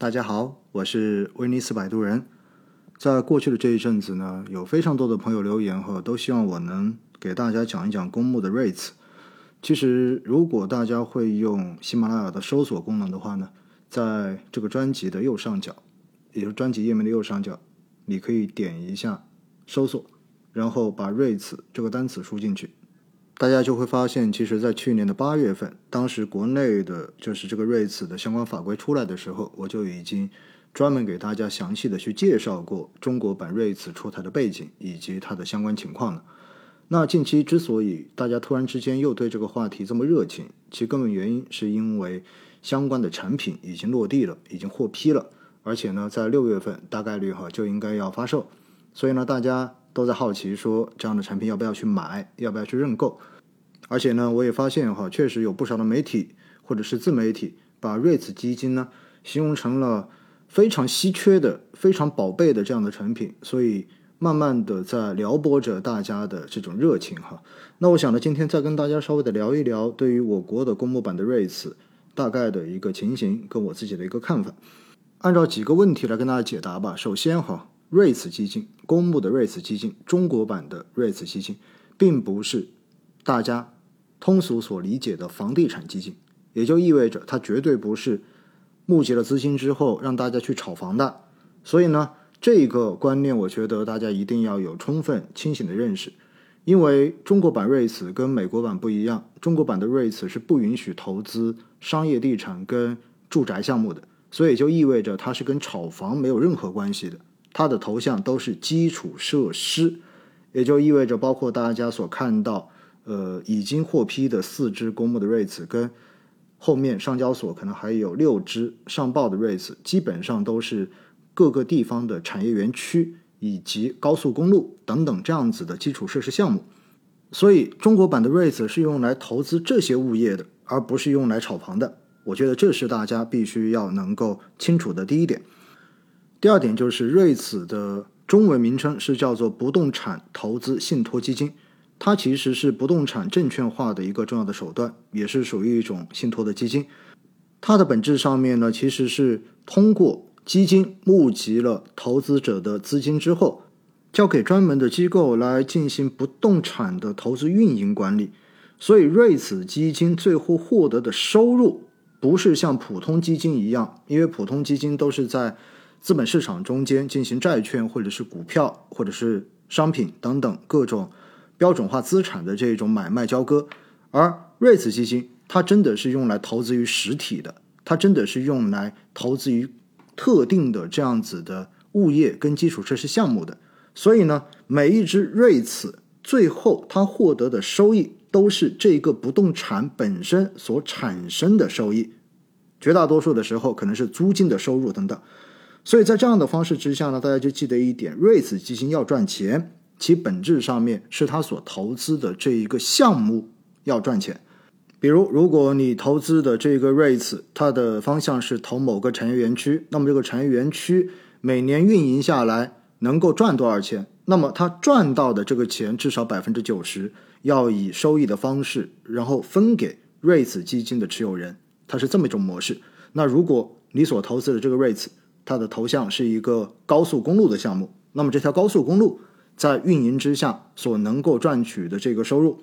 大家好，我是威尼斯摆渡人。在过去的这一阵子呢，有非常多的朋友留言和都希望我能给大家讲一讲公募的 rates。其实，如果大家会用喜马拉雅的搜索功能的话呢，在这个专辑的右上角，也就是专辑页面的右上角，你可以点一下搜索，然后把 rates 这个单词输进去，大家就会发现，其实，在去年的八月份，当时国内的就是这个锐次的相关法规出来的时候，我就已经专门给大家详细的去介绍过中国版锐次出台的背景以及它的相关情况了。那近期之所以大家突然之间又对这个话题这么热情，其根本原因是因为相关的产品已经落地了，已经获批了，而且呢，在六月份大概率哈就应该要发售，所以呢，大家都在好奇说这样的产品要不要去买，要不要去认购？而且呢，我也发现哈，确实有不少的媒体或者是自媒体把瑞慈基金呢形容成了非常稀缺的、非常宝贝的这样的产品，所以。慢慢的在撩拨着大家的这种热情哈，那我想呢，今天再跟大家稍微的聊一聊对于我国的公募版的 REITs 大概的一个情形跟我自己的一个看法，按照几个问题来跟大家解答吧。首先哈，REITs 基金公募的 REITs 基金，中国版的 REITs 基金，并不是大家通俗所理解的房地产基金，也就意味着它绝对不是募集了资金之后让大家去炒房的，所以呢。这个观念，我觉得大家一定要有充分清醒的认识，因为中国版瑞慈跟美国版不一样，中国版的瑞慈是不允许投资商业地产跟住宅项目的，所以就意味着它是跟炒房没有任何关系的，它的头像都是基础设施，也就意味着包括大家所看到，呃，已经获批的四只公募的 REITs 跟后面上交所可能还有六只上报的 REITs，，基本上都是。各个地方的产业园区以及高速公路等等这样子的基础设施项目，所以中国版的 REITs 是用来投资这些物业的，而不是用来炒房的。我觉得这是大家必须要能够清楚的第一点。第二点就是 REITs 的中文名称是叫做不动产投资信托基金，它其实是不动产证券化的一个重要的手段，也是属于一种信托的基金。它的本质上面呢，其实是通过基金募集了投资者的资金之后，交给专门的机构来进行不动产的投资运营管理。所以，瑞慈基金最后获得的收入不是像普通基金一样，因为普通基金都是在资本市场中间进行债券或者是股票或者是商品等等各种标准化资产的这种买卖交割，而瑞慈基金它真的是用来投资于实体的，它真的是用来投资于。特定的这样子的物业跟基础设施项目的，所以呢，每一只瑞慈最后它获得的收益都是这个不动产本身所产生的收益，绝大多数的时候可能是租金的收入等等。所以在这样的方式之下呢，大家就记得一点，瑞慈基金要赚钱，其本质上面是它所投资的这一个项目要赚钱。比如，如果你投资的这个 REITs，它的方向是投某个产业园区，那么这个产业园区每年运营下来能够赚多少钱？那么它赚到的这个钱至少百分之九十要以收益的方式，然后分给 REITs 基金的持有人，它是这么一种模式。那如果你所投资的这个 REITs，它的投向是一个高速公路的项目，那么这条高速公路在运营之下所能够赚取的这个收入，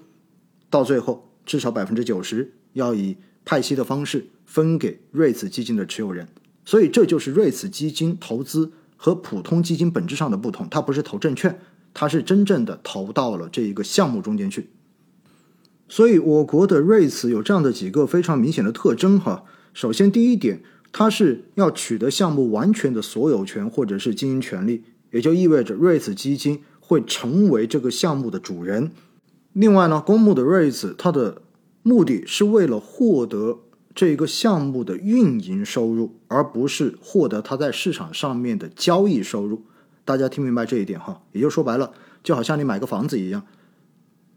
到最后。至少百分之九十要以派息的方式分给瑞慈基金的持有人，所以这就是瑞慈基金投资和普通基金本质上的不同。它不是投证券，它是真正的投到了这一个项目中间去。所以我国的瑞慈有这样的几个非常明显的特征哈。首先，第一点，它是要取得项目完全的所有权或者是经营权利，也就意味着瑞慈基金会成为这个项目的主人。另外呢，公募的 REITs 它的目的是为了获得这个项目的运营收入，而不是获得它在市场上面的交易收入。大家听明白这一点哈？也就说白了，就好像你买个房子一样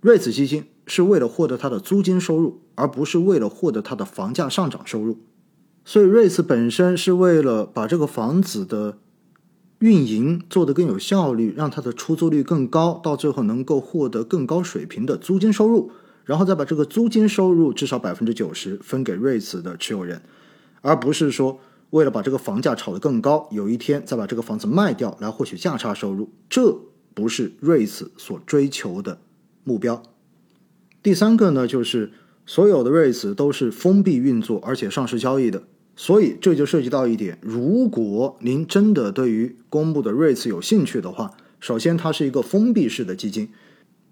，REITs 基金是为了获得它的租金收入，而不是为了获得它的房价上涨收入。所以 REITs 本身是为了把这个房子的。运营做得更有效率，让它的出租率更高，到最后能够获得更高水平的租金收入，然后再把这个租金收入至少百分之九十分给瑞慈的持有人，而不是说为了把这个房价炒得更高，有一天再把这个房子卖掉来获取价差收入，这不是瑞 s 所追求的目标。第三个呢，就是所有的瑞 s 都是封闭运作而且上市交易的，所以这就涉及到一点：如果您真的对于公募的瑞 s 有兴趣的话，首先它是一个封闭式的基金，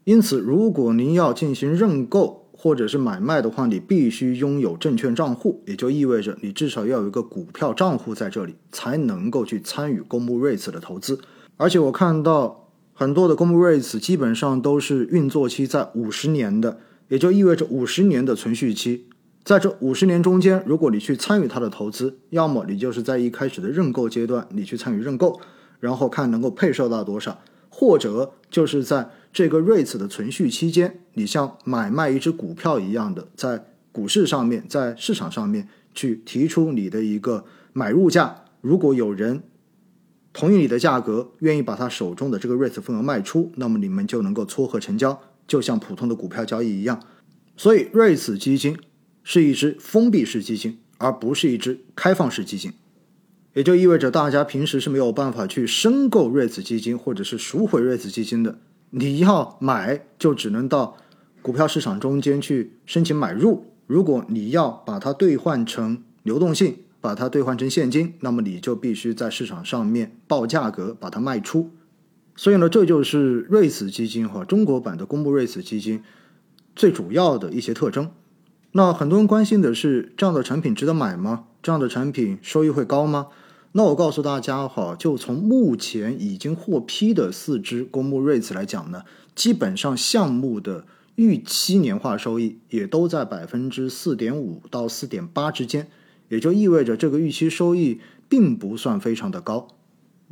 因此如果您要进行认购。或者是买卖的话，你必须拥有证券账户，也就意味着你至少要有一个股票账户在这里，才能够去参与公募 REITs 的投资。而且我看到很多的公募 REITs 基本上都是运作期在五十年的，也就意味着五十年的存续期。在这五十年中间，如果你去参与它的投资，要么你就是在一开始的认购阶段，你去参与认购，然后看能够配售到多少，或者就是在。这个 REITs 的存续期间，你像买卖一只股票一样的，在股市上面，在市场上面去提出你的一个买入价。如果有人同意你的价格，愿意把他手中的这个 REITs 份额卖出，那么你们就能够撮合成交，就像普通的股票交易一样。所以，REITs 基金是一只封闭式基金，而不是一只开放式基金。也就意味着大家平时是没有办法去申购 REITs 基金，或者是赎回 REITs 基金的。你要买，就只能到股票市场中间去申请买入。如果你要把它兑换成流动性，把它兑换成现金，那么你就必须在市场上面报价格把它卖出。所以呢，这就是瑞慈基金和中国版的公募瑞慈基金最主要的一些特征。那很多人关心的是，这样的产品值得买吗？这样的产品收益会高吗？那我告诉大家哈，就从目前已经获批的四只公募 REITs 来讲呢，基本上项目的预期年化收益也都在百分之四点五到四点八之间，也就意味着这个预期收益并不算非常的高，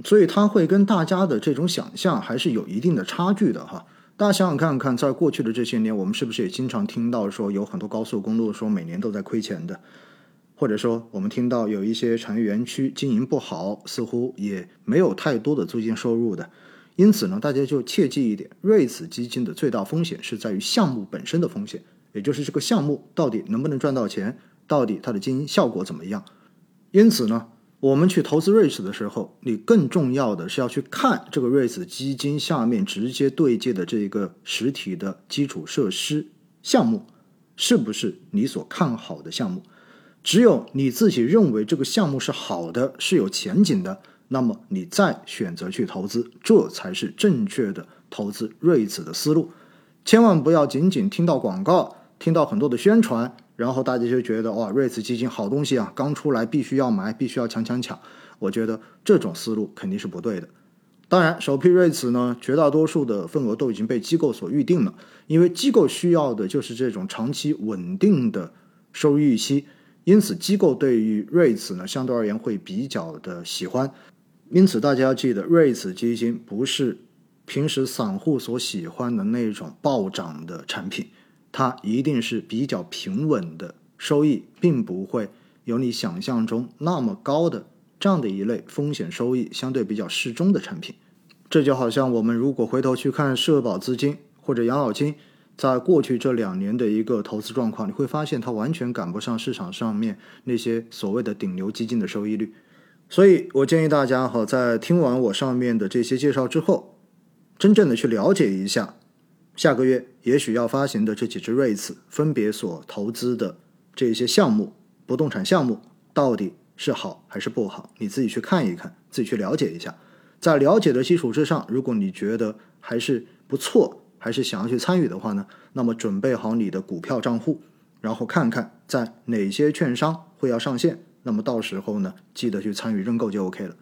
所以它会跟大家的这种想象还是有一定的差距的哈。大家想想看看，在过去的这些年，我们是不是也经常听到说有很多高速公路说每年都在亏钱的？或者说，我们听到有一些产业园区经营不好，似乎也没有太多的租金收入的。因此呢，大家就切记一点：瑞慈基金的最大风险是在于项目本身的风险，也就是这个项目到底能不能赚到钱，到底它的经营效果怎么样。因此呢，我们去投资瑞慈的时候，你更重要的是要去看这个瑞慈基金下面直接对接的这个实体的基础设施项目，是不是你所看好的项目。只有你自己认为这个项目是好的，是有前景的，那么你再选择去投资，这才是正确的投资瑞子的思路。千万不要仅仅听到广告，听到很多的宣传，然后大家就觉得哇，瑞子基金好东西啊，刚出来必须要买，必须要抢抢抢。我觉得这种思路肯定是不对的。当然，首批瑞慈呢，绝大多数的份额都已经被机构所预定了，因为机构需要的就是这种长期稳定的收益预期。因此，机构对于瑞慈呢，相对而言会比较的喜欢。因此，大家要记得，瑞慈基金不是平时散户所喜欢的那种暴涨的产品，它一定是比较平稳的收益，并不会有你想象中那么高的这样的一类风险收益相对比较适中的产品。这就好像我们如果回头去看社保资金或者养老金。在过去这两年的一个投资状况，你会发现它完全赶不上市场上面那些所谓的顶流基金的收益率。所以我建议大家哈，在听完我上面的这些介绍之后，真正的去了解一下下个月也许要发行的这几只 REITs 分别所投资的这些项目，不动产项目到底是好还是不好，你自己去看一看，自己去了解一下。在了解的基础之上，如果你觉得还是不错。还是想要去参与的话呢，那么准备好你的股票账户，然后看看在哪些券商会要上线，那么到时候呢，记得去参与认购就 OK 了。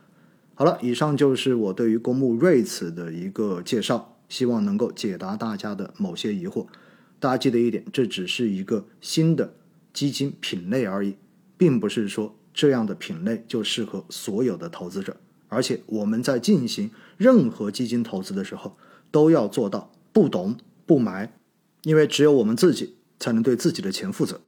好了，以上就是我对于公募 REITs 的一个介绍，希望能够解答大家的某些疑惑。大家记得一点，这只是一个新的基金品类而已，并不是说这样的品类就适合所有的投资者。而且我们在进行任何基金投资的时候，都要做到。不懂不买，因为只有我们自己才能对自己的钱负责。